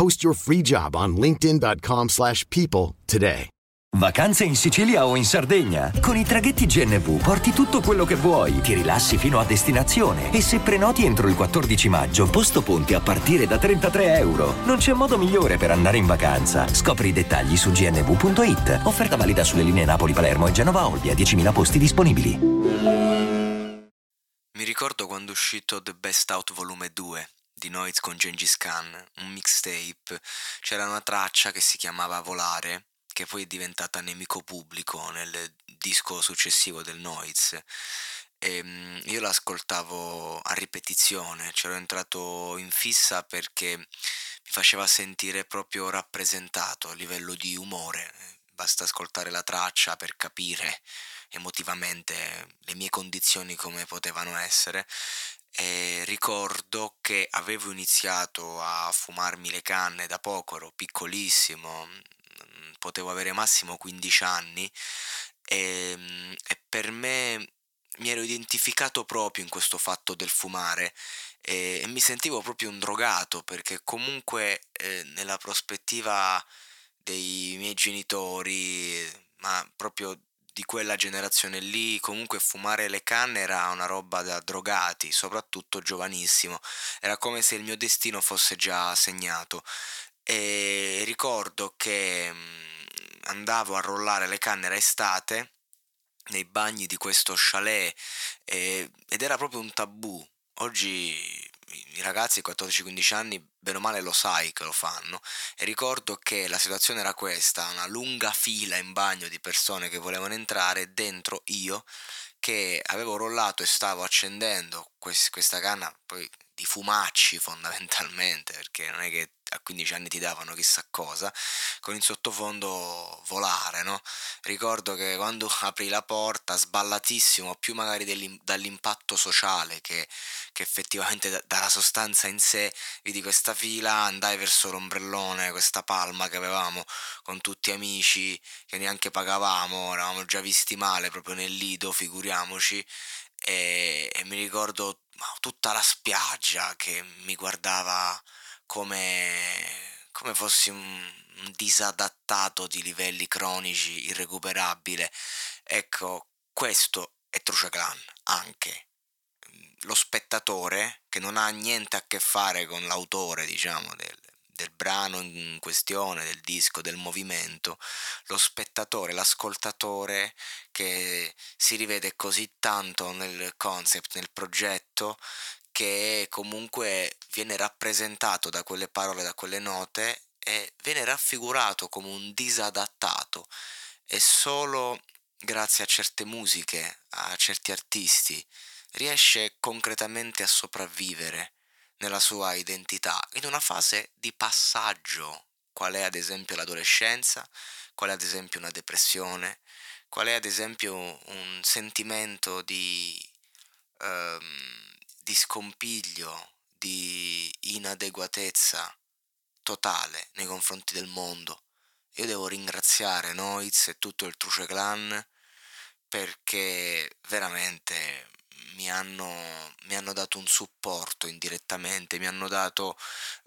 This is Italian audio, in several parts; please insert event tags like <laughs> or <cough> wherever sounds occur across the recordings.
Post your free job on linkedin.com/people slash people today. Vacanze in Sicilia o in Sardegna. Con i traghetti GNV porti tutto quello che vuoi, ti rilassi fino a destinazione e se prenoti entro il 14 maggio, posto ponti a partire da 33 euro. Non c'è modo migliore per andare in vacanza. Scopri i dettagli su gnv.it. Offerta valida sulle linee Napoli-Palermo e Genova-Olbia, 10.000 posti disponibili. Mi ricordo quando è uscito The Best Out Volume 2 di Noiz con Gengis Khan, un mixtape. C'era una traccia che si chiamava Volare, che poi è diventata Nemico Pubblico nel disco successivo del Noiz. E mm, io l'ascoltavo a ripetizione, c'ero entrato in fissa perché mi faceva sentire proprio rappresentato a livello di umore. Basta ascoltare la traccia per capire emotivamente le mie condizioni come potevano essere e ricordo che avevo iniziato a fumarmi le canne da poco, ero piccolissimo, mm, potevo avere massimo 15 anni e, mm, e per me mi ero identificato proprio in questo fatto del fumare e, e mi sentivo proprio un drogato perché comunque eh, nella prospettiva dei miei genitori, ma proprio di quella generazione lì, comunque fumare le canne era una roba da drogati, soprattutto giovanissimo. Era come se il mio destino fosse già segnato. E ricordo che mm, andavo a rollare le canne, era estate, nei bagni di questo chalet e, ed era proprio un tabù. Oggi i ragazzi di 14-15 anni, bene o male, lo sai che lo fanno. E ricordo che la situazione era questa: una lunga fila in bagno di persone che volevano entrare, dentro io che avevo rollato e stavo accendendo questa canna poi di fumacci <laughs> fondamentalmente, perché non è che a 15 anni ti davano chissà cosa, con in sottofondo volare, no? Ricordo che quando <laughs> apri la porta, sballatissimo, più magari dall'impatto sociale che, che effettivamente da, dalla sostanza in sé, vidi questa fila, andai verso l'ombrellone, questa palma che avevamo con tutti amici, che neanche pagavamo, eravamo già visti male proprio nel lido, figuriamoci, e, e mi ricordo tutta la spiaggia che mi guardava come, come fossi un, disadattato di livelli cronici, irrecuperabile. Ecco, questo è Truce Clan anche. Lo spettatore, che non ha niente a che fare con l'autore, diciamo, del, del brano in questione, del disco, del movimento, lo spettatore, l'ascoltatore che si rivede così tanto nel concept, nel progetto, che comunque viene rappresentato da quelle parole, da quelle note e viene raffigurato come un disadattato. E solo grazie a certe musiche, a certi artisti, riesce concretamente a sopravvivere nella sua identità in una fase di passaggio, qual è ad esempio l'adolescenza, qual è ad esempio una depressione, qual è ad esempio un sentimento di... Um, di scompiglio, di inadeguatezza totale nei confronti del mondo. Io devo ringraziare Noiz e tutto il Truce Clan perché veramente mi hanno, mi hanno, dato un supporto indirettamente, mi hanno dato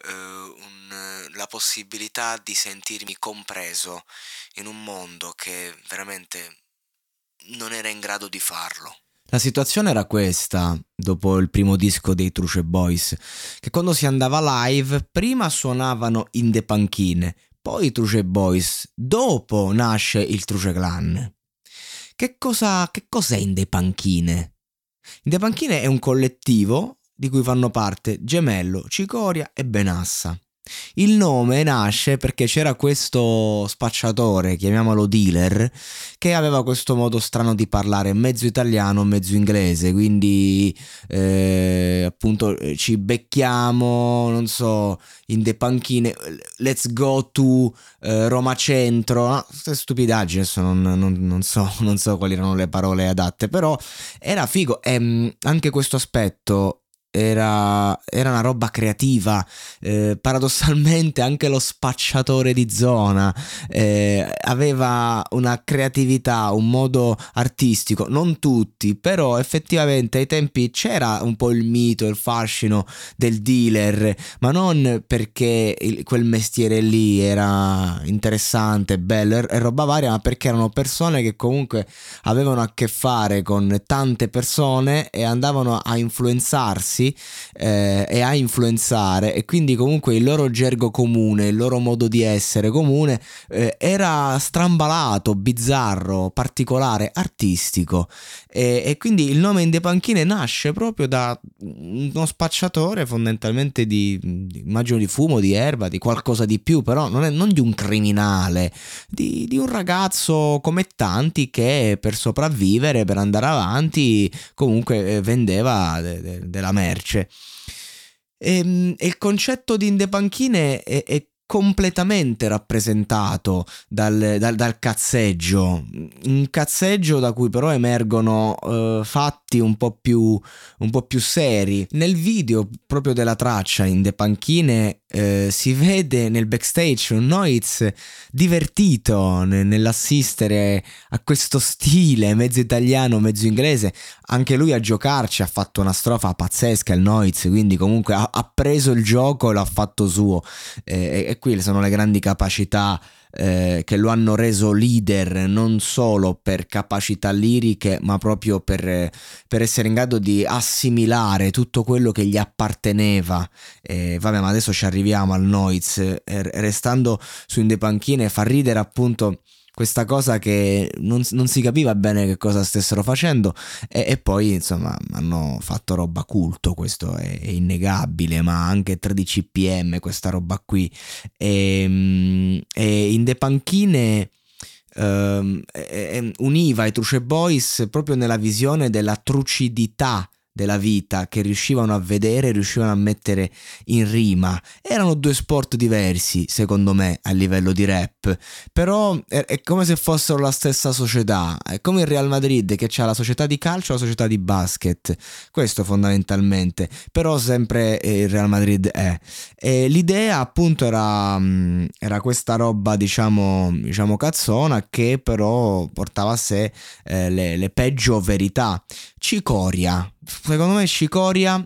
eh, un, la possibilità di sentirmi compreso in un mondo che veramente non era in grado di farlo. La situazione era questa, dopo il primo disco dei Truce Boys, che quando si andava live prima suonavano in de panchine, poi i Truce Boys, dopo nasce il Truce Clan. Che, cosa, che cos'è Inde Panchine? Inde Panchine è un collettivo di cui fanno parte Gemello, Cicoria e Benassa. Il nome nasce perché c'era questo spacciatore, chiamiamolo dealer, che aveva questo modo strano di parlare mezzo italiano, mezzo inglese, quindi eh, appunto ci becchiamo, non so, in de panchine, let's go to eh, Roma Centro, no? queste stupidaggini, non, non, non, so, non so quali erano le parole adatte, però era figo e ehm, anche questo aspetto era, era, una roba creativa. Eh, paradossalmente anche lo spacciatore di zona eh, aveva una creatività, un modo artistico, non tutti, però effettivamente ai tempi c'era un po' il mito, il fascino del dealer, ma non perché il, quel mestiere lì era interessante, bello e roba varia, ma perché erano persone che comunque avevano a che fare con tante persone e andavano a influenzarsi ragazzi eh, e a influenzare e quindi comunque il loro gergo comune, il loro modo di essere comune eh, era strambalato, bizzarro, particolare, artistico. E, e, quindi il nome Inde Panchine nasce proprio da uno spacciatore fondamentalmente di, di, immagino di fumo, di erba, di qualcosa di più, però non, è, non di un criminale, di, di un ragazzo come tanti che per sopravvivere, per andare avanti comunque eh, vendeva de, de, della merda merce. E, ehm, e il concetto di indepanchine è, è completamente rappresentato dal, dal, dal, cazzeggio, un cazzeggio da cui però emergono uh, fatti un po, più, un po' più seri. Nel video proprio della traccia in De Panchine eh, si vede nel backstage un Noiz divertito nell'assistere a questo stile mezzo italiano, mezzo inglese. Anche lui a giocarci ha fatto una strofa pazzesca, il Noiz, quindi comunque ha, ha preso il gioco e l'ha fatto suo. Eh, e qui sono le grandi capacità eh, che lo hanno reso leader non solo per capacità liriche, ma proprio per, per essere in grado di assimilare tutto quello che gli apparteneva. Eh, vabbè, ma adesso ci arriviamo al Noiz. Eh, restando su in fa ridere appunto questa cosa che non, non, si capiva bene che cosa stessero facendo e, e, poi insomma hanno fatto roba culto, questo è, è innegabile, ma anche 13 pm questa roba qui. E, ehm, e in de panchine um, univa i Truce Boys proprio nella visione della trucidità della vita che riuscivano a vedere, riuscivano a mettere in rima. Erano due sport diversi, secondo me, a livello di rap, però è, come se fossero la stessa società. È come il Real Madrid che ha la società di calcio e la società di basket. Questo fondamentalmente, però sempre eh, il Real Madrid è. E l'idea appunto era, mm, era questa roba, diciamo, diciamo cazzona, che però portava a sé eh, le, le peggio verità. Cicoria, secondo me Cicoria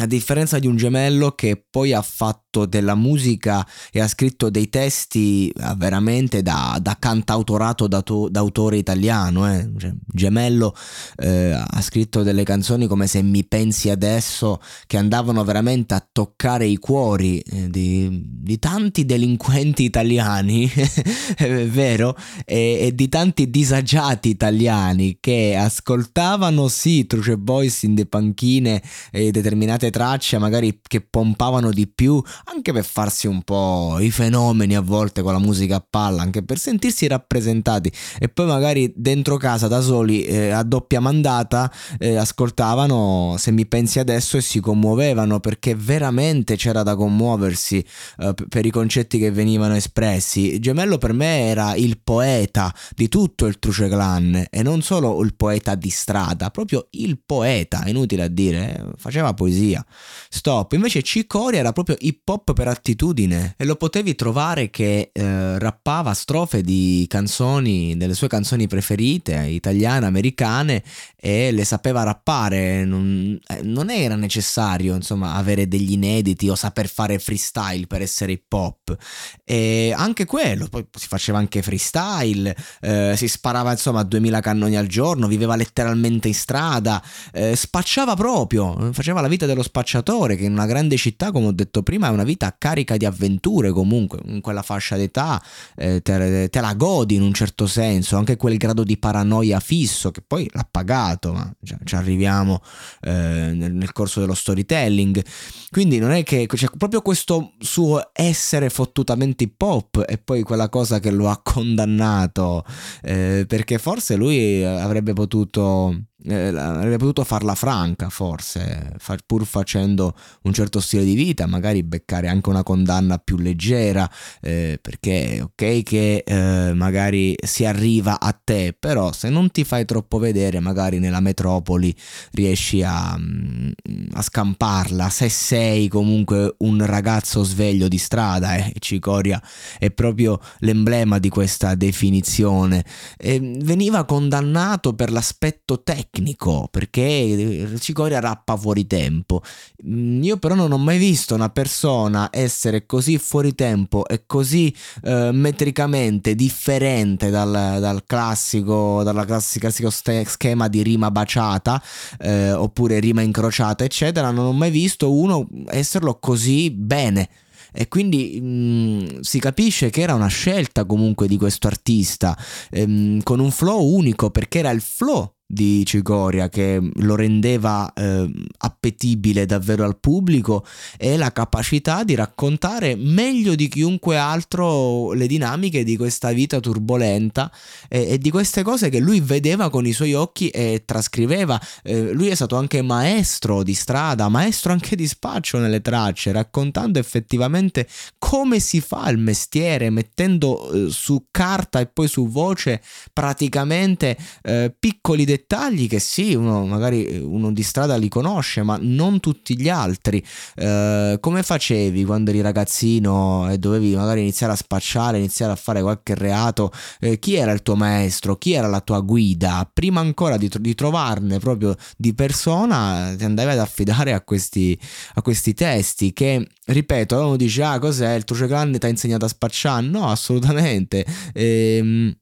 a differenza di un gemello che poi ha fatto della musica e ha scritto dei testi eh, veramente da, da cantautorato d'autore italiano, eh. cioè, gemello eh, ha scritto delle canzoni come Se mi pensi adesso che andavano veramente a toccare i cuori eh, di, di, tanti delinquenti italiani, <laughs> è vero, e, e, di tanti disagiati italiani che ascoltavano sì Truce Boys in de panchine e determinate determinate tracce magari che pompavano di più anche per farsi un po' i fenomeni a volte con la musica a palla anche per sentirsi rappresentati. E poi magari dentro casa da soli eh, a doppia mandata eh, ascoltavano se mi pensi adesso e si commuovevano perché veramente c'era da commuoversi eh, per i concetti che venivano espressi. Gemello per me era il poeta di tutto il Truce Clan e non solo il poeta di strada proprio il poeta inutile a dire eh, faceva poesia via. Stop. Invece Cicoria era proprio hip hop per attitudine e lo potevi trovare che eh, rappava strofe di canzoni, delle sue canzoni preferite, italiane, americane e le sapeva rappare. Non, eh, non era necessario, insomma, avere degli inediti o saper fare freestyle per essere hip hop. E anche quello, poi si faceva anche freestyle, eh, si sparava insomma 2000 cannoni al giorno, viveva letteralmente in strada, eh, spacciava proprio, faceva la vita dello dello spacciatore che in una grande città, come ho detto prima, è una vita carica di avventure comunque, in quella fascia d'età eh, te, te, la godi in un certo senso, anche quel grado di paranoia fisso che poi l'ha pagato, ma ci arriviamo eh, nel, nel, corso dello storytelling. Quindi non è che c'è proprio questo suo essere fottutamente hip hop e poi quella cosa che lo ha <laughs> condannato, eh, perché forse lui avrebbe potuto eh, avrebbe potuto farla franca forse, pur facendo un certo stile di vita, magari beccare anche una condanna più leggera, eh, perché ok che eh, magari si arriva a te, però se non ti fai troppo vedere, magari nella metropoli riesci a, mm, a scamparla, se sei comunque un ragazzo sveglio di strada, eh, Cicoria è proprio l'emblema di questa definizione, veniva condannato per l'aspetto tecnico, tecnico perché Cicoria rappa fuori tempo. Mm, io però non ho mai visto una persona essere così fuori tempo e così eh, metricamente differente dal, dal classico, dalla classica, classico schema di rima baciata eh, oppure rima incrociata, eccetera. Non ho mai visto uno esserlo così bene e quindi mh, mm, si capisce che era una scelta comunque di questo artista ehm, con un flow unico perché era il flow di Cicoria che lo rendeva eh, appetibile davvero al pubblico e la capacità di raccontare meglio di chiunque altro le dinamiche di questa vita turbolenta e, e di queste cose che lui vedeva con i suoi occhi e trascriveva. Eh, lui è stato anche maestro di strada, maestro anche di spaccio nelle tracce, raccontando effettivamente come si fa il mestiere, mettendo eh, su carta e poi su voce praticamente eh, piccoli dettagli dettagli che sì, uno magari uno di strada li conosce, ma non tutti gli altri. Eh, come facevi quando eri ragazzino e dovevi magari iniziare a spacciare, iniziare a fare qualche reato? Eh, chi era il tuo maestro? Chi era la tua guida? Prima ancora di, di trovarne proprio di persona, ti andavi ad affidare a questi, a questi testi che ripeto, uno dice ah cos'è il Truce Grande ti ha insegnato a spacciare? No, assolutamente. Ehm,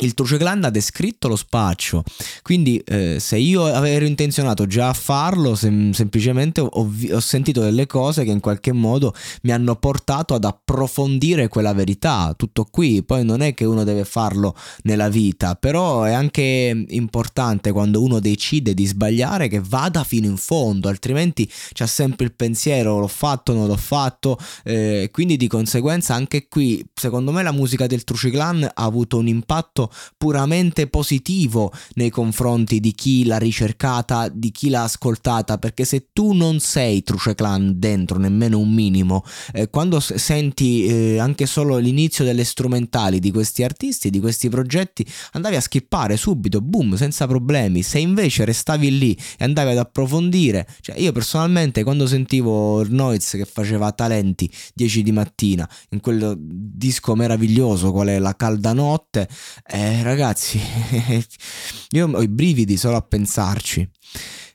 il Truceglan ha descritto lo spaccio, quindi eh, se io ero intenzionato già a farlo, sem- semplicemente ho, ho, sentito delle cose che in qualche modo mi hanno portato ad approfondire quella verità, tutto qui, poi non è che uno deve farlo nella vita, però è anche importante quando uno decide di sbagliare che vada fino in fondo, altrimenti c'è sempre il pensiero l'ho fatto, non l'ho fatto, eh, quindi di conseguenza anche qui secondo me la musica del Truceglan ha avuto un impatto puramente positivo nei confronti di chi l'ha ricercata, di chi l'ha ascoltata, perché se tu non sei Truce Clan dentro nemmeno un minimo, eh, quando senti eh, anche solo l'inizio delle strumentali di questi artisti, di questi progetti, andavi a skippare subito, boom, senza problemi. Se invece restavi lì e andavi ad approfondire, cioè io personalmente quando sentivo Noiz che faceva talenti 10 di mattina in quel disco meraviglioso qual è la calda notte, eh, eh, ragazzi, <laughs> io ho i brividi solo a pensarci.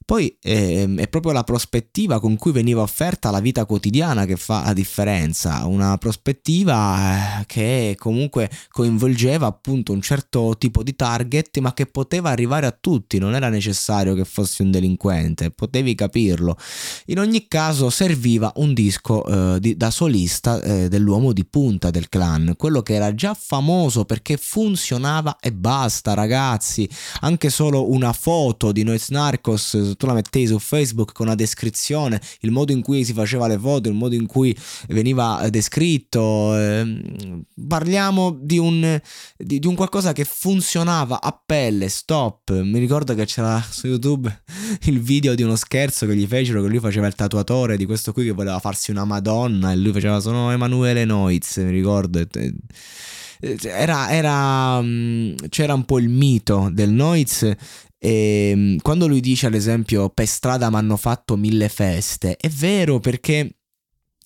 Poi eh, è proprio la prospettiva con cui veniva offerta la vita quotidiana che fa la differenza, una prospettiva eh, che comunque coinvolgeva appunto un certo tipo di target ma che poteva arrivare a tutti, non era necessario che fossi un delinquente, potevi capirlo. In ogni caso serviva un disco eh, di, da solista eh, dell'uomo di punta del clan, quello che era già famoso perché funzionava e basta ragazzi, anche solo una foto di Noise Narcos tu la mettevi su Facebook con una descrizione, il modo in cui si faceva le foto, il modo in cui veniva descritto. Eh, parliamo di un, di, di un qualcosa che funzionava a pelle, stop. Mi ricordo che c'era su YouTube il video di uno scherzo che gli fecero che lui faceva il tatuatore di questo qui che voleva farsi una Madonna e lui faceva sono Emanuele Noiz, mi ricordo. Era, era, mm, c'era un po' il mito del Noiz e ehm, quando lui dice ad esempio per strada mi hanno fatto mille feste, è vero perché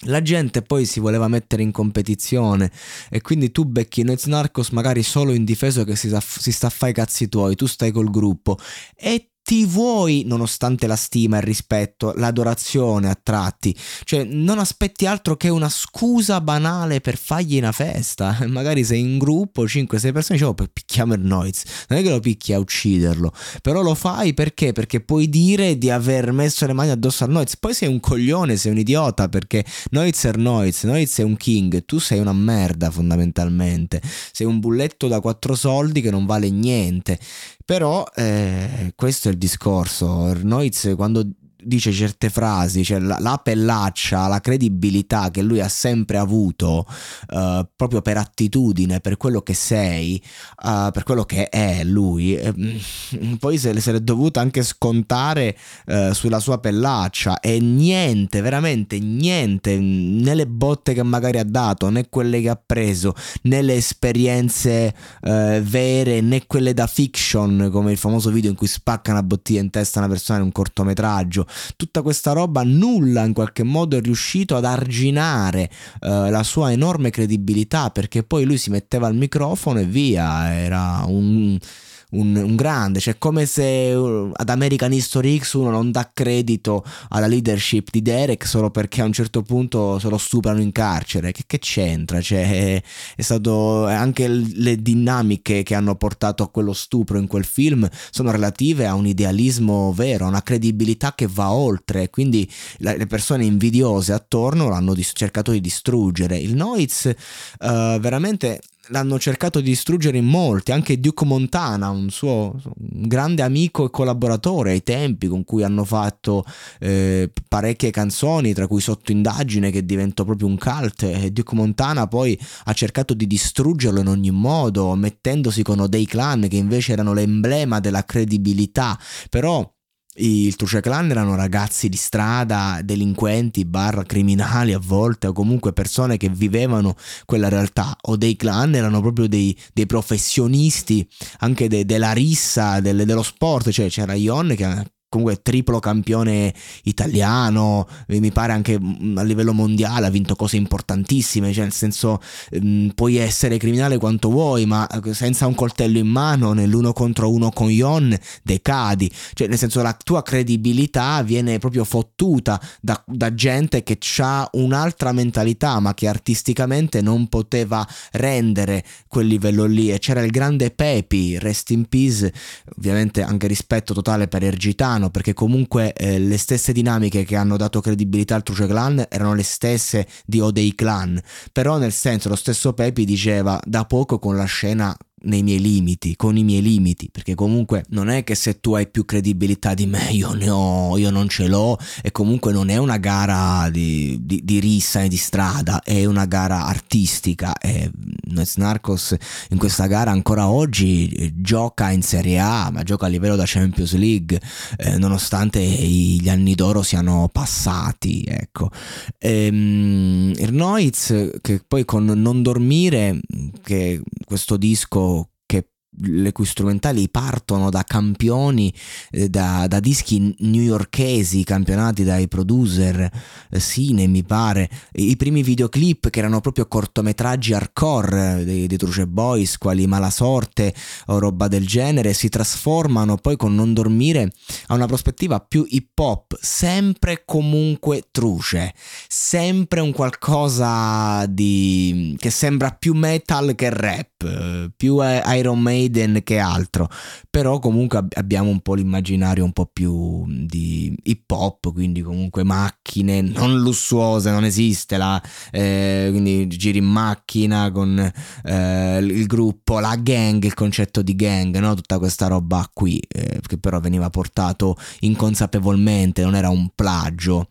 la gente poi si voleva mettere in competizione e quindi tu becchi Noiz Narcos magari solo indifeso che si, si sta a fare i cazzi tuoi, tu stai col gruppo. E ti vuoi, nonostante la stima, il rispetto, l'adorazione a tratti, cioè non aspetti altro che una scusa banale per fargli una festa. <laughs> Magari sei in gruppo, 5-6 persone, dicevo, oh, picchiamo il Noiz. Non è che lo picchi a ucciderlo, però lo fai perché? Perché puoi dire di aver messo le mani addosso al Noiz. Poi sei un coglione, sei un idiota, perché Noiz è Noiz, Noiz è un king, tu sei una merda fondamentalmente. Sei un bulletto da quattro soldi che non vale niente. Però eh, questo è il discorso. Noiz quando dice certe frasi, cioè la, la, pellaccia, la credibilità che lui ha sempre avuto uh, proprio per attitudine, per quello che sei, uh, per quello che è lui, eh, <laughs> poi se, se l'è dovuta anche scontare uh, sulla sua pellaccia e niente, veramente niente, né le botte che magari ha dato, né quelle che ha preso, né le esperienze vere, né quelle da fiction, come il famoso video in cui spacca una bottiglia in testa a una persona in un cortometraggio tutta questa roba nulla in qualche modo è riuscito ad arginare eh, la sua enorme credibilità perché poi lui si metteva al microfono e via, era un un, un, grande, cioè come se uh, ad American History X uno non dà credito alla leadership di Derek solo perché a un certo punto se lo stuprano in carcere, che, che c'entra? Cioè, è, stato anche le dinamiche che hanno portato a quello stupro in quel film sono relative a un idealismo vero, a una credibilità che va oltre, quindi le persone invidiose attorno l'hanno cercato di distruggere. Il Noiz uh, veramente l'hanno cercato di distruggere in molti, anche Duke Montana, un suo un grande amico e collaboratore ai tempi con cui hanno fatto eh, parecchie canzoni, tra cui Sotto indagine che diventò proprio un cult e Duke Montana poi ha cercato di distruggerlo in ogni modo, mettendosi con O'Day Clan che invece erano l'emblema della credibilità, però il Truce Clan erano ragazzi di strada, delinquenti, barra criminali a volte, o comunque persone che vivevano quella realtà, o dei clan erano proprio dei, dei professionisti anche de, della rissa, del, dello sport, cioè c'era Ion che comunque triplo campione italiano, mi pare anche mm, a livello mondiale ha vinto cose importantissime, cioè nel senso mh, mm, puoi essere criminale quanto vuoi, ma eh, senza un coltello in mano nell'uno contro uno con Ion decadi, cioè nel senso la tua credibilità viene proprio fottuta da, da gente che ha un'altra mentalità ma che artisticamente non poteva rendere quel livello lì. E c'era il grande Pepi, rest in peace, ovviamente anche rispetto totale per Ergitano, strano perché comunque eh, le stesse dinamiche che hanno dato credibilità al Truce Clan erano le stesse di O'Day Clan, però nel senso lo stesso Pepi diceva da poco con la scena nei miei limiti, con i miei limiti, perché comunque non è che se tu hai più credibilità di me io ne ho, io non ce l'ho e comunque non è una gara di, di, di rissa e di strada, è una gara artistica e Nuez Narcos in questa gara ancora oggi eh, gioca in Serie A, ma gioca a livello da Champions League, eh, nonostante gli anni d'oro siano passati, ecco. Ehm, Noiz che poi con Non dormire, che questo disco le cui strumentali partono da campioni, eh, da, da, dischi newyorkesi campionati dai producer eh, Sine mi pare, i primi videoclip che erano proprio cortometraggi hardcore dei, dei Truce Boys, quali Malasorte o roba del genere, si trasformano poi con Non Dormire a una prospettiva più hip hop, sempre comunque truce, sempre un qualcosa di che sembra più metal che rap, eh, più Iron Maiden Maiden che altro, però comunque abbiamo un po' l'immaginario un po' più di hip hop, quindi comunque macchine non lussuose, non esiste la, eh, quindi giri in macchina con eh, il gruppo, la gang, il concetto di gang, no? tutta questa roba qui, eh, che però veniva portato inconsapevolmente, non era un plagio.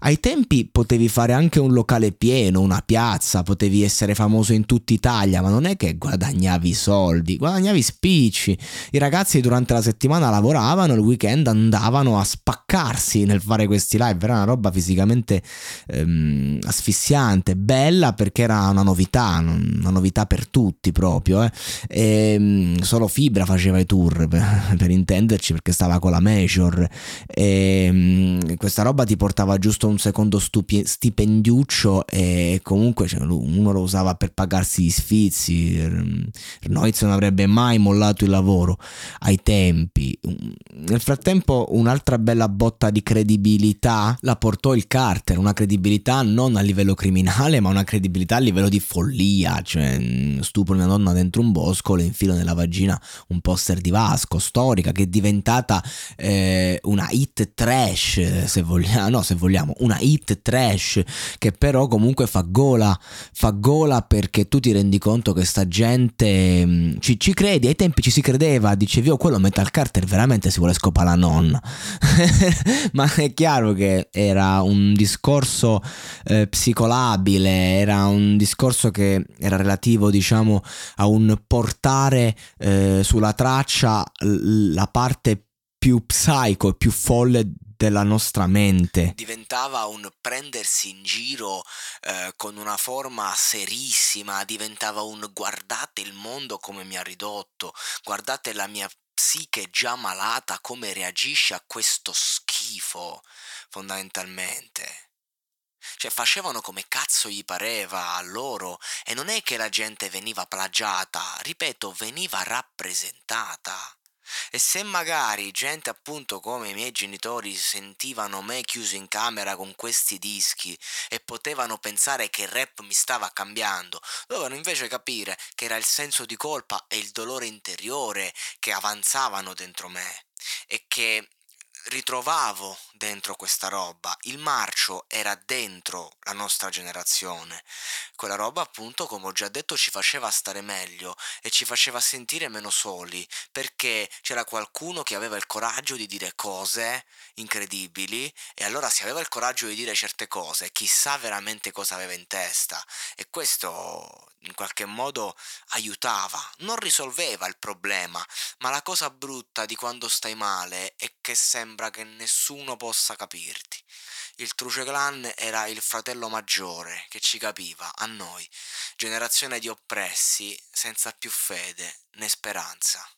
Ai tempi potevi fare anche un locale pieno, una piazza, potevi essere famoso in tutta Italia, ma non è che guadagnavi soldi, guadagnavi guadagnavi spicci. I ragazzi durante la settimana lavoravano, il weekend andavano a spaccarsi nel fare questi live. Era una roba fisicamente ehm, asfissiante, bella perché era una novità, una novità per tutti proprio. Eh. E, ehm, solo Fibra faceva i tour per, <laughs> per intenderci perché stava con la Major. E, ehm, questa roba ti portava giusto un secondo stupi- stipendiuccio e comunque cioè, uno lo usava per pagarsi gli sfizi. Noiz non avrebbe mai mollato il lavoro ai tempi. Nel frattempo un'altra bella botta di credibilità la portò il Carter, una credibilità non a livello criminale ma una credibilità a livello di follia, cioè mm, stupro una donna dentro un bosco, le infilo nella vagina un poster di Vasco, storica, che è diventata eh, una hit trash, se vogliamo, no se vogliamo, una hit trash che però comunque fa gola, fa gola perché tu ti rendi conto che sta gente mm, ci, ci credi, ai tempi ci si credeva, dicevi oh quello Metal Carter veramente si vuole scopare la nonna, <laughs> ma è chiaro che era un discorso eh, psicolabile, era un discorso che era relativo diciamo a un portare eh, sulla traccia la parte più psycho e più folle della nostra mente. Diventava un prendersi in giro eh, con una forma serissima, diventava un guardate il mondo come mi ha ridotto, guardate la mia psiche già malata come reagisce a questo schifo, fondamentalmente. Cioè facevano come cazzo gli pareva a loro e non è che la gente veniva plagiata, ripeto, veniva rappresentata. E se magari gente appunto come i miei genitori sentivano me chiuso in camera con questi dischi e potevano pensare che il rap mi stava cambiando, dovevano invece capire che era il senso di colpa e il dolore interiore che avanzavano dentro me e che ritrovavo dentro questa roba, il marcio era dentro la nostra generazione, quella roba appunto come ho già detto ci faceva stare meglio e ci faceva sentire meno soli, perché c'era qualcuno che aveva il coraggio di dire cose incredibili e allora se aveva il coraggio di dire certe cose, chissà veramente cosa aveva in testa. E questo in qualche modo aiutava, non risolveva il problema, ma la cosa brutta di quando stai male è che sembra che nessuno possa capirti. Il Truce Clan era il fratello maggiore che ci capiva, a noi, generazione di oppressi senza più fede né speranza.